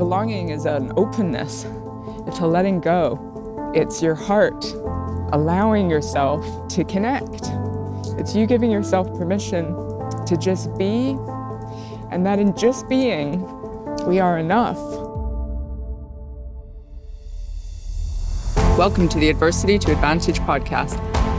Belonging is an openness, it's a letting go. It's your heart allowing yourself to connect. It's you giving yourself permission to just be, and that in just being, we are enough. Welcome to the Adversity to Advantage podcast.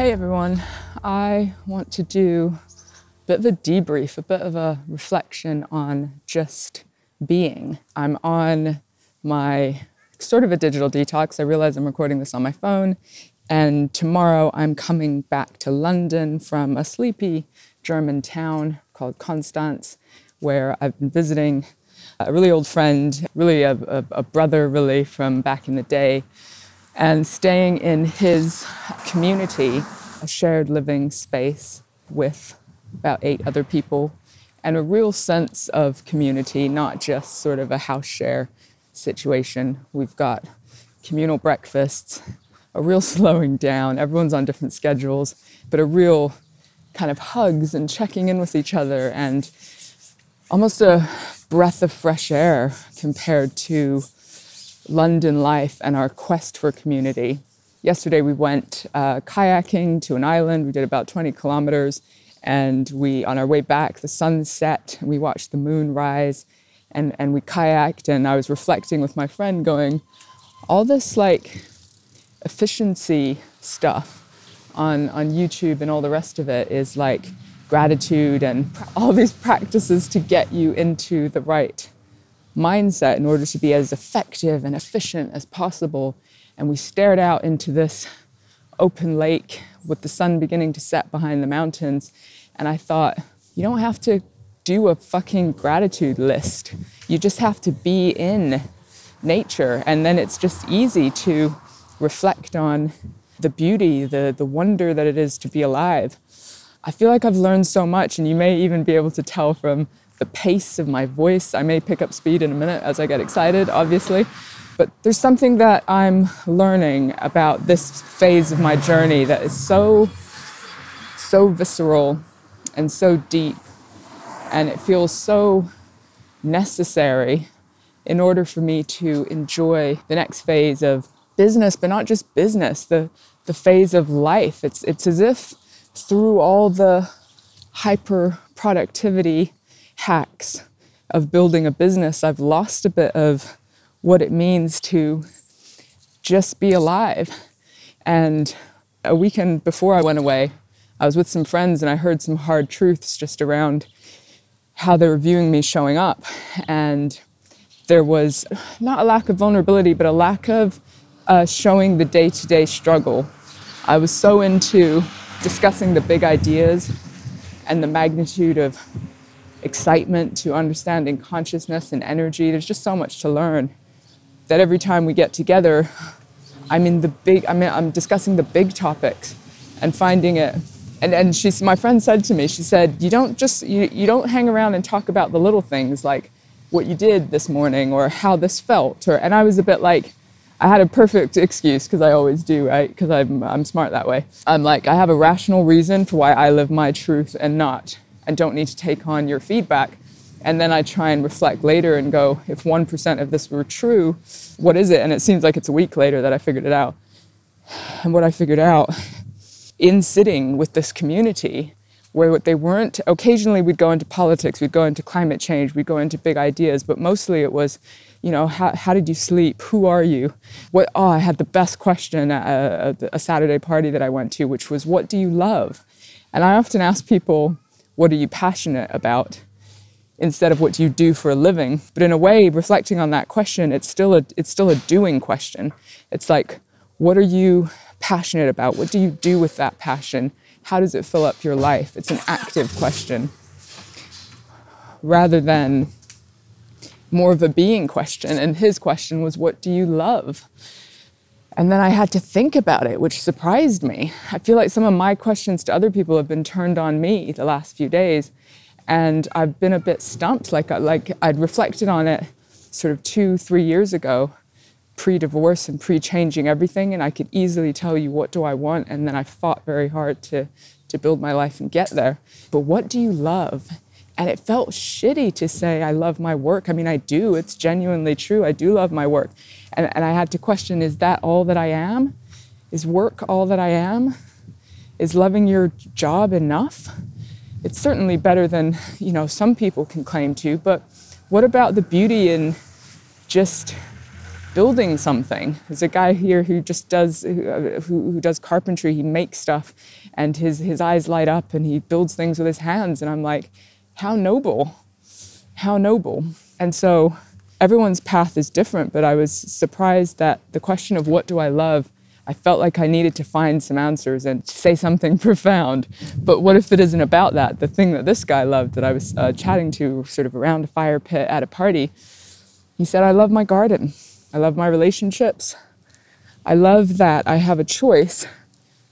Hey everyone, I want to do a bit of a debrief, a bit of a reflection on just being. I'm on my sort of a digital detox. I realize I'm recording this on my phone, and tomorrow I'm coming back to London from a sleepy German town called Konstanz, where I've been visiting a really old friend, really a, a, a brother, really from back in the day, and staying in his community a shared living space with about eight other people and a real sense of community, not just sort of a house share situation. We've got communal breakfasts, a real slowing down, everyone's on different schedules, but a real kind of hugs and checking in with each other and almost a breath of fresh air compared to London life and our quest for community. Yesterday we went uh, kayaking to an island. We did about 20 kilometers, and we, on our way back, the sun set. We watched the moon rise, and and we kayaked. And I was reflecting with my friend, going, all this like efficiency stuff on on YouTube and all the rest of it is like gratitude and all these practices to get you into the right mindset in order to be as effective and efficient as possible and we stared out into this open lake with the sun beginning to set behind the mountains. And I thought, you don't have to do a fucking gratitude list. You just have to be in nature. And then it's just easy to reflect on the beauty, the, the wonder that it is to be alive. I feel like I've learned so much, and you may even be able to tell from the pace of my voice. I may pick up speed in a minute as I get excited, obviously. But there's something that I'm learning about this phase of my journey that is so, so visceral and so deep. And it feels so necessary in order for me to enjoy the next phase of business, but not just business, the, the phase of life. It's, it's as if through all the hyper productivity hacks of building a business, I've lost a bit of what it means to just be alive. And a weekend before I went away, I was with some friends and I heard some hard truths just around how they were viewing me showing up. And there was not a lack of vulnerability, but a lack of uh, showing the day to day struggle. I was so into discussing the big ideas and the magnitude of excitement to understanding consciousness and energy. There's just so much to learn that every time we get together, I'm in the big, I mean, I'm discussing the big topics and finding it. And, and she's, my friend said to me, she said, you don't just, you, you don't hang around and talk about the little things like what you did this morning or how this felt. Or, and I was a bit like, I had a perfect excuse because I always do, right? Because I'm, I'm smart that way. I'm like, I have a rational reason for why I live my truth and not, and don't need to take on your feedback. And then I try and reflect later and go, if 1% of this were true, what is it? And it seems like it's a week later that I figured it out. And what I figured out in sitting with this community, where they weren't, occasionally we'd go into politics, we'd go into climate change, we'd go into big ideas, but mostly it was, you know, how, how did you sleep? Who are you? What, oh, I had the best question at a, a Saturday party that I went to, which was, what do you love? And I often ask people, what are you passionate about? Instead of what do you do for a living. But in a way, reflecting on that question, it's still a it's still a doing question. It's like, what are you passionate about? What do you do with that passion? How does it fill up your life? It's an active question. rather than more of a being question. And his question was, What do you love? And then I had to think about it, which surprised me. I feel like some of my questions to other people have been turned on me the last few days. And I've been a bit stumped. Like, uh, like I'd reflected on it sort of two, three years ago, pre divorce and pre changing everything. And I could easily tell you, what do I want? And then I fought very hard to, to build my life and get there. But what do you love? And it felt shitty to say, I love my work. I mean, I do. It's genuinely true. I do love my work. And, and I had to question is that all that I am? Is work all that I am? Is loving your job enough? It's certainly better than, you know, some people can claim to, but what about the beauty in just building something? There's a guy here who just does uh, who, who does carpentry. He makes stuff, and his his eyes light up, and he builds things with his hands. And I'm like, how noble, how noble. And so everyone's path is different, but I was surprised that the question of what do I love, I felt like I needed to find some answers and say something profound. But what if it isn't about that? The thing that this guy loved that I was uh, chatting to sort of around a fire pit at a party, he said, I love my garden. I love my relationships. I love that I have a choice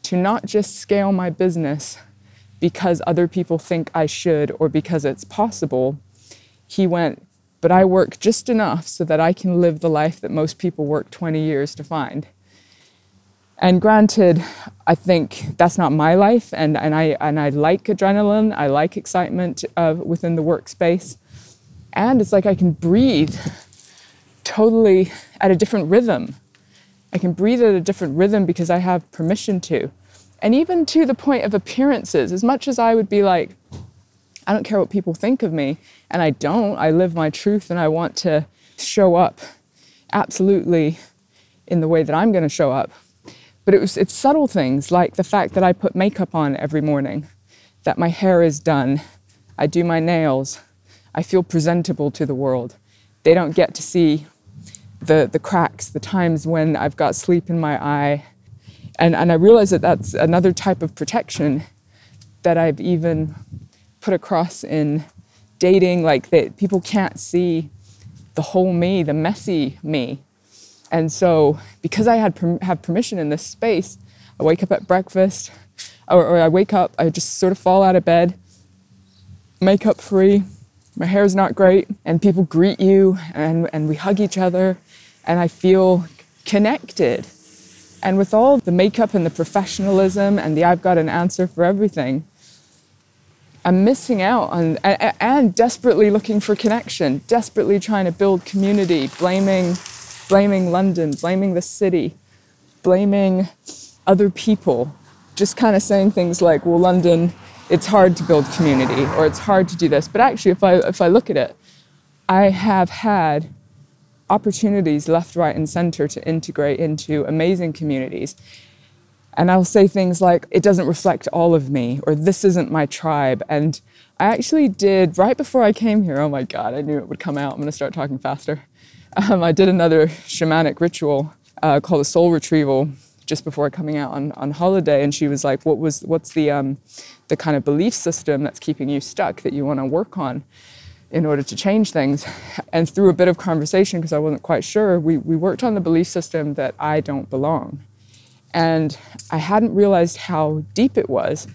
to not just scale my business because other people think I should or because it's possible. He went, but I work just enough so that I can live the life that most people work 20 years to find. And granted, I think that's not my life, and, and, I, and I like adrenaline, I like excitement uh, within the workspace. And it's like I can breathe totally at a different rhythm. I can breathe at a different rhythm because I have permission to. And even to the point of appearances, as much as I would be like, I don't care what people think of me, and I don't, I live my truth and I want to show up absolutely in the way that I'm going to show up. But it was it's subtle things like the fact that I put makeup on every morning, that my hair is done, I do my nails, I feel presentable to the world. They don't get to see the the cracks, the times when I've got sleep in my eye, and, and I realize that that's another type of protection that I've even put across in dating, like that people can't see the whole me, the messy me. And so, because I had per- have permission in this space, I wake up at breakfast, or, or I wake up, I just sort of fall out of bed, makeup free, my hair's not great, and people greet you, and, and we hug each other, and I feel connected. And with all the makeup and the professionalism and the I've got an answer for everything, I'm missing out on and desperately looking for connection, desperately trying to build community, blaming blaming London, blaming the city, blaming other people, just kind of saying things like, well, London, it's hard to build community or it's hard to do this. But actually, if I, if I look at it, I have had opportunities left, right, and center to integrate into amazing communities. And I'll say things like, it doesn't reflect all of me, or this isn't my tribe. And I actually did, right before I came here, oh my God, I knew it would come out. I'm going to start talking faster. Um, I did another shamanic ritual uh, called a soul retrieval just before coming out on, on holiday. And she was like, what was, what's the, um, the kind of belief system that's keeping you stuck that you want to work on? in order to change things. And through a bit of conversation, because I wasn't quite sure, we, we worked on the belief system that I don't belong. And I hadn't realized how deep it was.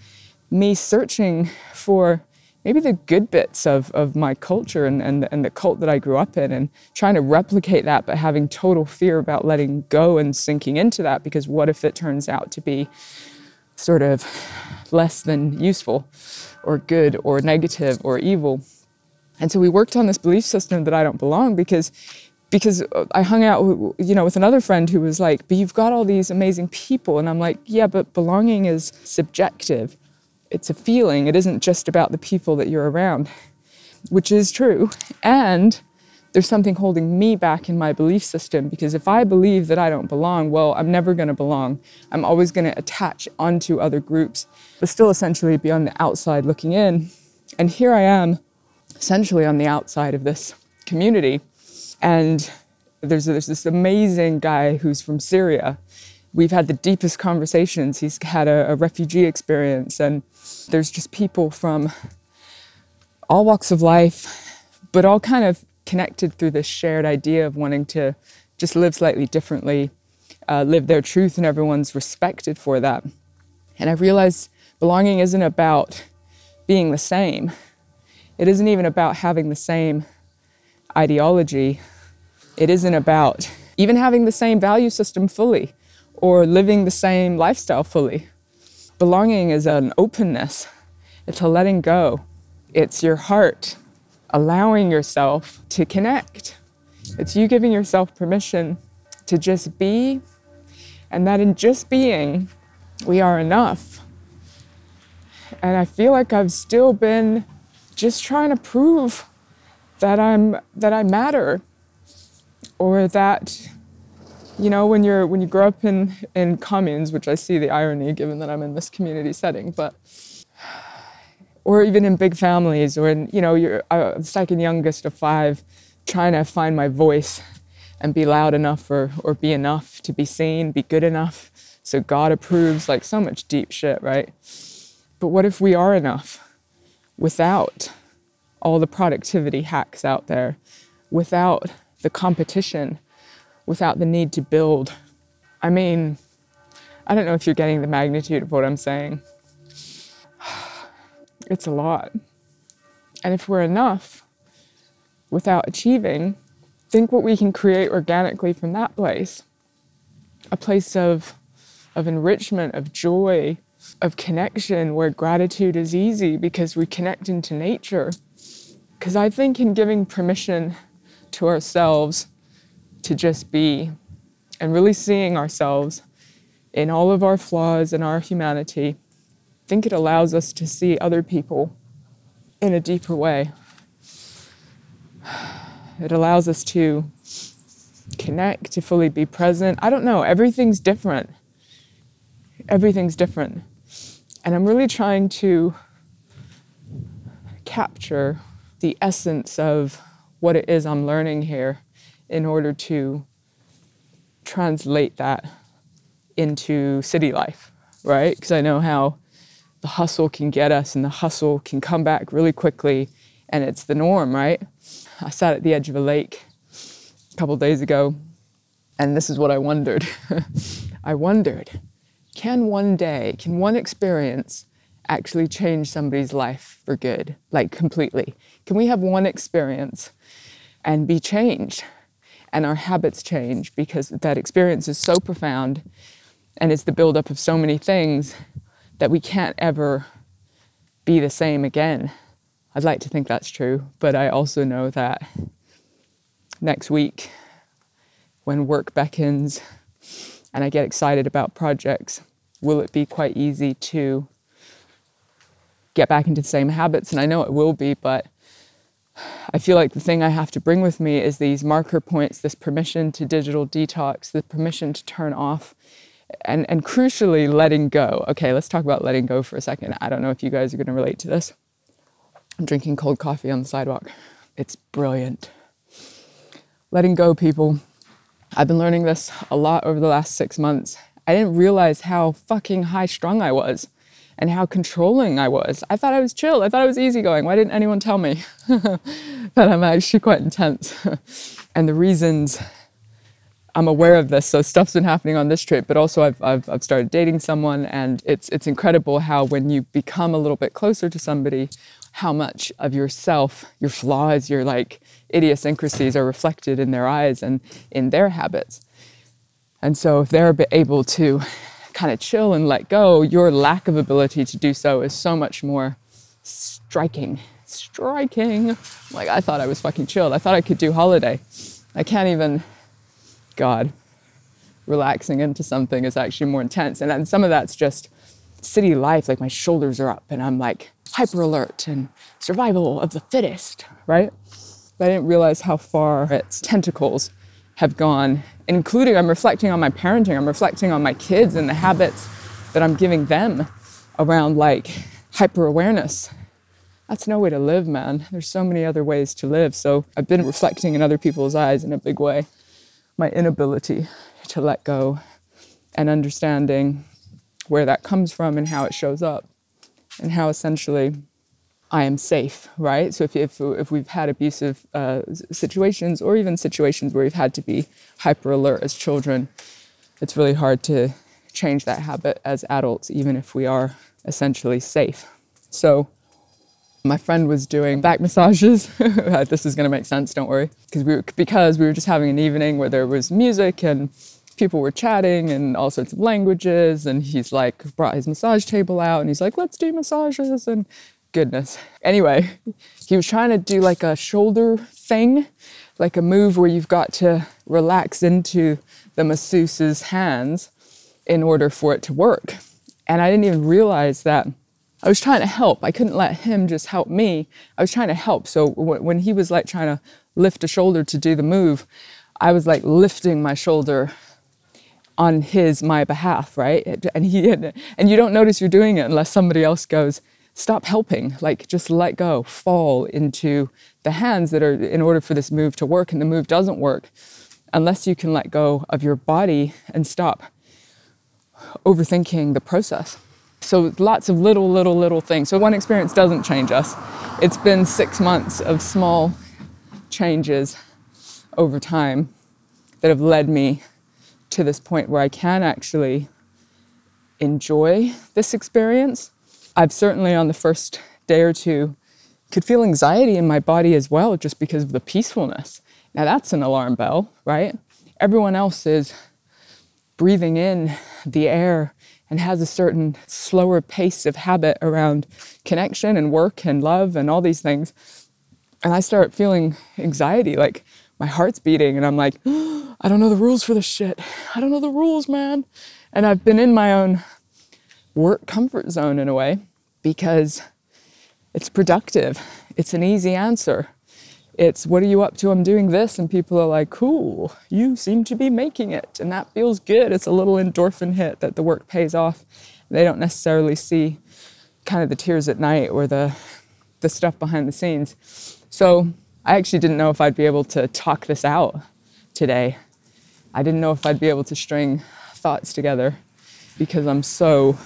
Me searching for maybe the good bits of, of my culture and, and, and the cult that I grew up in and trying to replicate that, but having total fear about letting go and sinking into that because what if it turns out to be sort of less than useful or good or negative or evil? And so we worked on this belief system that I don't belong because because I hung out you know with another friend who was like, "But you've got all these amazing people." And I'm like, "Yeah, but belonging is subjective. It's a feeling. It isn't just about the people that you're around." Which is true. And there's something holding me back in my belief system because if I believe that I don't belong, well, I'm never going to belong. I'm always going to attach onto other groups, but still essentially be on the outside looking in. And here I am essentially on the outside of this community. And there's, there's this amazing guy who's from Syria. We've had the deepest conversations. He's had a, a refugee experience, and there's just people from all walks of life but all kind of connected through this shared idea of wanting to just live slightly differently, uh, live their truth, and everyone's respected for that. And I realized belonging isn't about being the same. It isn't even about having the same ideology. It isn't about even having the same value system fully or living the same lifestyle fully. Belonging is an openness, it's a letting go, it's your heart allowing yourself to connect. It's you giving yourself permission to just be, and that in just being, we are enough. And I feel like I've still been just trying to prove that I'm that I matter or that you know when you're when you grow up in in communes which I see the irony given that I'm in this community setting but or even in big families or in you know you're uh, second youngest of five trying to find my voice and be loud enough or or be enough to be seen be good enough. So God approves like so much deep shit right? But what if we are enough without all the productivity hacks out there, without the competition, without the need to build? I mean, I don't know if you're getting the magnitude of what I'm saying. It's a lot. And if we're enough without achieving, think what we can create organically from that place a place of, of enrichment, of joy, of connection where gratitude is easy because we connect into nature. Because I think in giving permission to ourselves to just be and really seeing ourselves in all of our flaws and our humanity, I think it allows us to see other people in a deeper way. It allows us to connect, to fully be present. I don't know, everything's different. Everything's different. And I'm really trying to capture the essence of what it is I'm learning here in order to translate that into city life, right? Because I know how the hustle can get us and the hustle can come back really quickly and it's the norm, right? I sat at the edge of a lake a couple days ago and this is what I wondered. I wondered can one day, can one experience actually change somebody's life for good, like completely? Can we have one experience and be changed and our habits change because that experience is so profound and it's the buildup of so many things that we can't ever be the same again? I'd like to think that's true, but I also know that next week, when work beckons, and I get excited about projects, will it be quite easy to get back into the same habits? And I know it will be, but I feel like the thing I have to bring with me is these marker points, this permission to digital detox, the permission to turn off, and, and crucially, letting go. Okay, let's talk about letting go for a second. I don't know if you guys are going to relate to this. I'm drinking cold coffee on the sidewalk. It's brilliant. Letting go, people. I've been learning this a lot over the last six months. I didn't realize how fucking high strung I was and how controlling I was. I thought I was chill. I thought I was easygoing. Why didn't anyone tell me that I'm actually quite intense? and the reasons I'm aware of this. So stuff's been happening on this trip, but also I've, I've, I've started dating someone, and it's it's incredible how when you become a little bit closer to somebody, how much of yourself, your flaws, your like idiosyncrasies are reflected in their eyes and in their habits. And so if they're able to kind of chill and let go, your lack of ability to do so is so much more striking. Striking. Like I thought I was fucking chilled. I thought I could do holiday. I can't even, God, relaxing into something is actually more intense. And then some of that's just city life, like my shoulders are up and I'm like hyper alert and survival of the fittest, right? But I didn't realize how far its tentacles have gone, including I'm reflecting on my parenting, I'm reflecting on my kids and the habits that I'm giving them around like hyper awareness. That's no way to live, man. There's so many other ways to live. So I've been reflecting in other people's eyes in a big way my inability to let go and understanding where that comes from and how it shows up and how essentially I am safe, right? So if, if, if we've had abusive uh, situations or even situations where we've had to be hyper alert as children, it's really hard to change that habit as adults, even if we are essentially safe. So my friend was doing back massages. this is going to make sense, don't worry. Because we were, because we were just having an evening where there was music and people were chatting and all sorts of languages and he's like brought his massage table out and he's like let's do massages and goodness anyway he was trying to do like a shoulder thing like a move where you've got to relax into the masseuse's hands in order for it to work and i didn't even realize that I was trying to help. I couldn't let him just help me. I was trying to help. So when he was like trying to lift a shoulder to do the move, I was like lifting my shoulder on his my behalf, right? And he and you don't notice you're doing it unless somebody else goes, stop helping, like just let go, fall into the hands that are in order for this move to work, and the move doesn't work unless you can let go of your body and stop overthinking the process. So lots of little, little, little things. So one experience doesn't change us. It's been six months of small changes over time that have led me to this point where I can actually enjoy this experience. I've certainly on the first day or two could feel anxiety in my body as well just because of the peacefulness. Now that's an alarm bell, right? Everyone else is breathing in the air and has a certain slower pace of habit around connection and work and love and all these things. And I start feeling anxiety, like my heart's beating, and I'm like, I don't know the rules for this shit. I don't know the rules, man. And I've been in my own work comfort zone in a way because it's productive. It's an easy answer. It's what are you up to? I'm doing this. And people are like, cool, you seem to be making it. And that feels good. It's a little endorphin hit that the work pays off. They don't necessarily see kind of the tears at night or the, the stuff behind the scenes. So I actually didn't know if I'd be able to talk this out today. I didn't know if I'd be able to string thoughts together because I'm so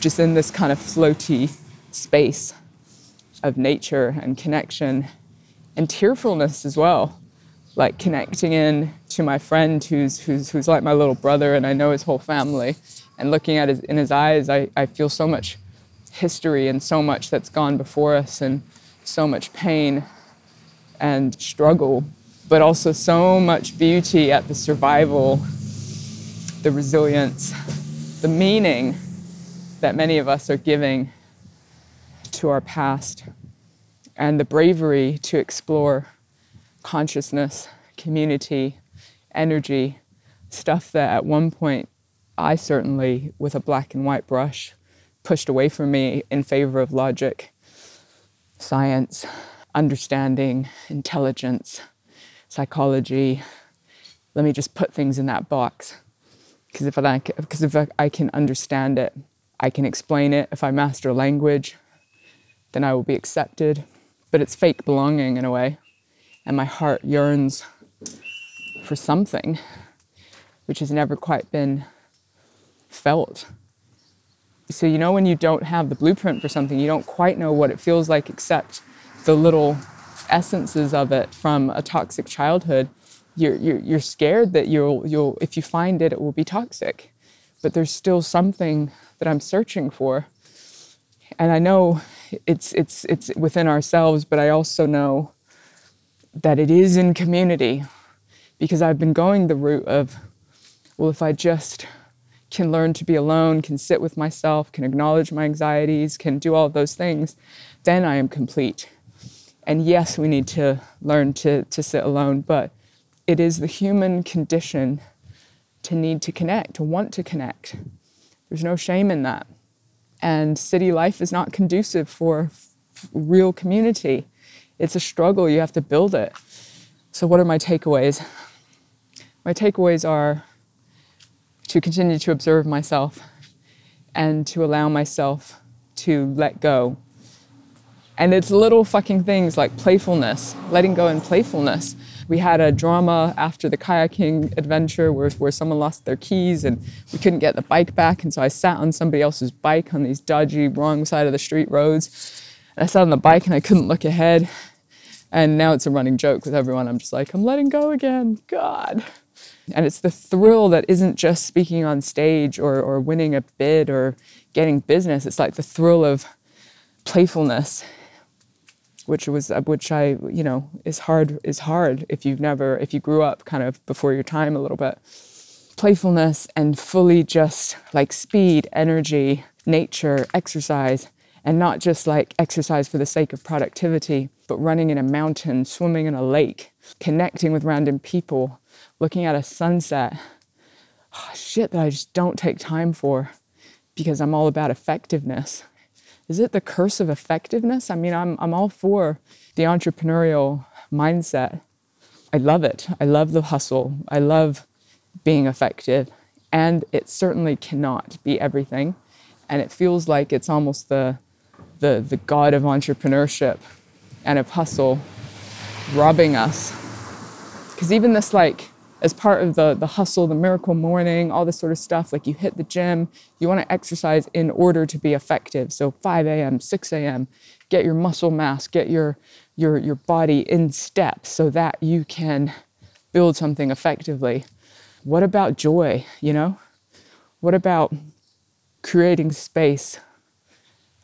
just in this kind of floaty space of nature and connection and tearfulness as well. Like connecting in to my friend who's, who's, who's like my little brother, and I know his whole family. And looking at his, in his eyes, I, I feel so much history and so much that's gone before us, and so much pain and struggle, but also so much beauty at the survival, the resilience, the meaning that many of us are giving to our past and the bravery to explore consciousness, community, energy, stuff that at one point I certainly, with a black and white brush, pushed away from me in favor of logic, science, understanding, intelligence, psychology. Let me just put things in that box. Because if, I, if I can understand it, I can explain it. If I master a language, then I will be accepted but it's fake belonging in a way. And my heart yearns for something which has never quite been felt. So, you know, when you don't have the blueprint for something, you don't quite know what it feels like except the little essences of it from a toxic childhood. You're, you're, you're scared that you'll, you'll, if you find it, it will be toxic. But there's still something that I'm searching for. And I know it's it's it's within ourselves, but I also know that it is in community because I've been going the route of well if I just can learn to be alone, can sit with myself, can acknowledge my anxieties, can do all those things, then I am complete. And yes, we need to learn to, to sit alone, but it is the human condition to need to connect, to want to connect. There's no shame in that and city life is not conducive for real community. It's a struggle, you have to build it. So, what are my takeaways? My takeaways are to continue to observe myself and to allow myself to let go. And it's little fucking things like playfulness, letting go and playfulness. We had a drama after the kayaking adventure where, where someone lost their keys and we couldn't get the bike back. And so I sat on somebody else's bike on these dodgy, wrong side of the street roads. And I sat on the bike and I couldn't look ahead. And now it's a running joke with everyone. I'm just like, I'm letting go again. God. And it's the thrill that isn't just speaking on stage or, or winning a bid or getting business. It's like the thrill of playfulness, which was uh, which I you know is hard is hard if you've never if you grew up kind of before your time a little bit. Playfulness and fully just like speed, energy, nature, exercise, and not just like exercise for the sake of productivity, but running in a mountain, swimming in a lake, connecting with random people, looking at a sunset. Oh, shit that I just don't take time for because I'm all about effectiveness. Is it the curse of effectiveness? I mean, I'm, I'm all for the entrepreneurial mindset. I love it. I love the hustle. I love being effective. And it certainly cannot be everything. And it feels like it's almost the, the, the god of entrepreneurship and of hustle robbing us. Because even this, like, as part of the, the hustle, the miracle morning, all this sort of stuff, like you hit the gym, you want to exercise in order to be effective. So 5 a.m., 6 a.m., get your muscle mass, get your, your, your body in step so that you can build something effectively. What about joy, you know? What about creating space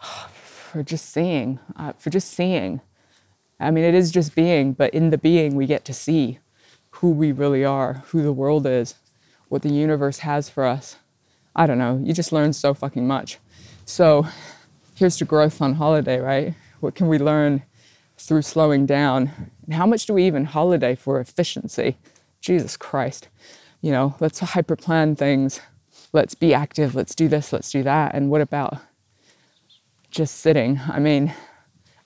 for just seeing, uh, for just seeing? I mean, it is just being, but in the being, we get to see who we really are, who the world is, what the universe has for us. I don't know. You just learn so fucking much. So here's to growth on holiday, right? What can we learn through slowing down? And how much do we even holiday for efficiency? Jesus Christ. You know, let's hyper plan things. Let's be active. Let's do this. Let's do that. And what about just sitting? I mean,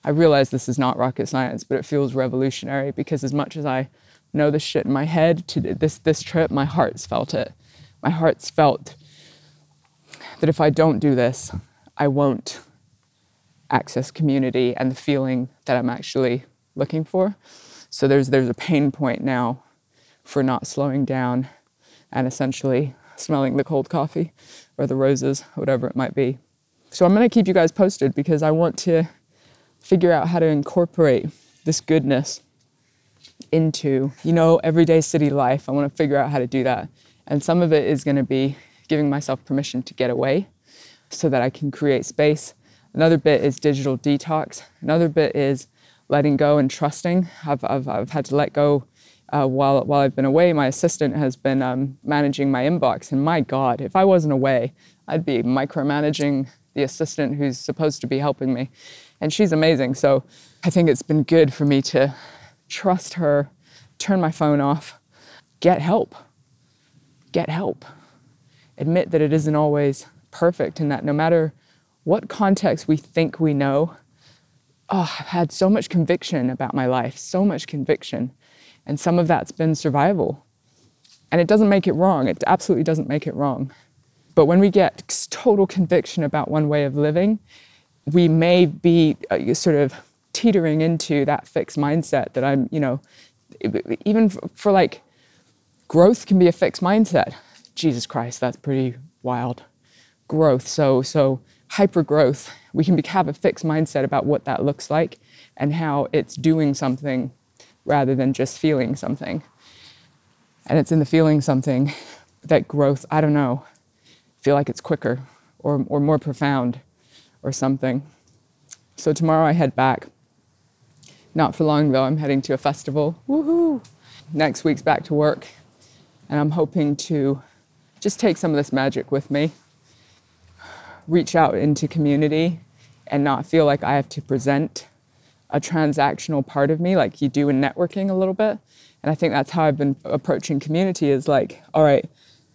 I realize this is not rocket science, but it feels revolutionary because as much as I know this shit in my head to this this trip my heart's felt it. My heart's felt that if i don't do this i won't access community and the feeling that i'm actually looking for. So there's there's a pain point now for not slowing down and essentially smelling the cold coffee or the roses whatever it might be. So i'm going to keep you guys posted because i want to figure out how to incorporate this goodness into, you know, everyday city life. I want to figure out how to do that. And some of it is going to be giving myself permission to get away so that I can create space. Another bit is digital detox. Another bit is letting go and trusting. I've, I've, I've had to let go uh, while, while I've been away. My assistant has been um, managing my inbox. And my God, if I wasn't away, I'd be micromanaging the assistant who's supposed to be helping me. And she's amazing. So I think it's been good for me to trust her, turn my phone off, get help. Get help. Admit that it isn't always perfect and that no matter what context we think we know, oh, I've had so much conviction about my life, so much conviction. And some of that's been survival. And it doesn't make it wrong. It absolutely doesn't make it wrong. But when we get total conviction about one way of living, we may be uh, sort of teetering into that fixed mindset that I'm, you know, even for, for like growth can be a fixed mindset. Jesus Christ, that's pretty wild. Growth. So, so hyper growth, we can be, have a fixed mindset about what that looks like and how it's doing something rather than just feeling something. And it's in the feeling something that growth, I don't know, feel like it's quicker or, or more profound or something. So tomorrow I head back. Not for long though, I'm heading to a festival. Woohoo! Next week's back to work, and I'm hoping to just take some of this magic with me, reach out into community, and not feel like I have to present a transactional part of me like you do in networking a little bit. And I think that's how I've been approaching community is like, all right,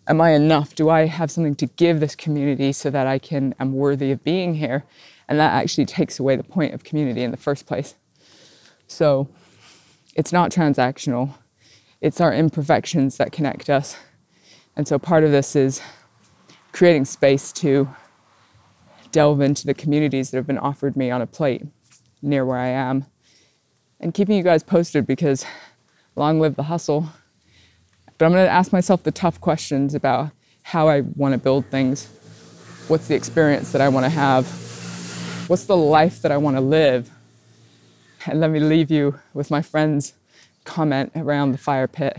am I enough? Do I have something to give this community so that I can am worthy of being here? And that actually takes away the point of community in the first place. So it's not transactional, it's our imperfections that connect us. And so part of this is creating space to delve into the communities that have been offered me on a plate near where I am and keeping you guys posted because long live the hustle. But I'm going to ask myself the tough questions about how I want to build things, what's the experience that I want to have, What's the life that I want to live? And let me leave you with my friend's comment around the fire pit.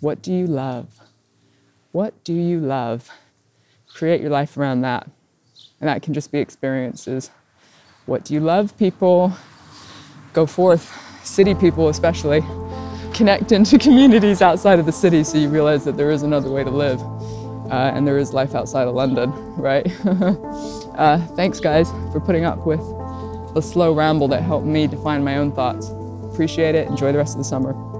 What do you love? What do you love? Create your life around that. And that can just be experiences. What do you love, people? Go forth, city people especially. Connect into communities outside of the city so you realize that there is another way to live. Uh, and there is life outside of London, right? uh, thanks, guys, for putting up with the slow ramble that helped me define my own thoughts. Appreciate it. Enjoy the rest of the summer.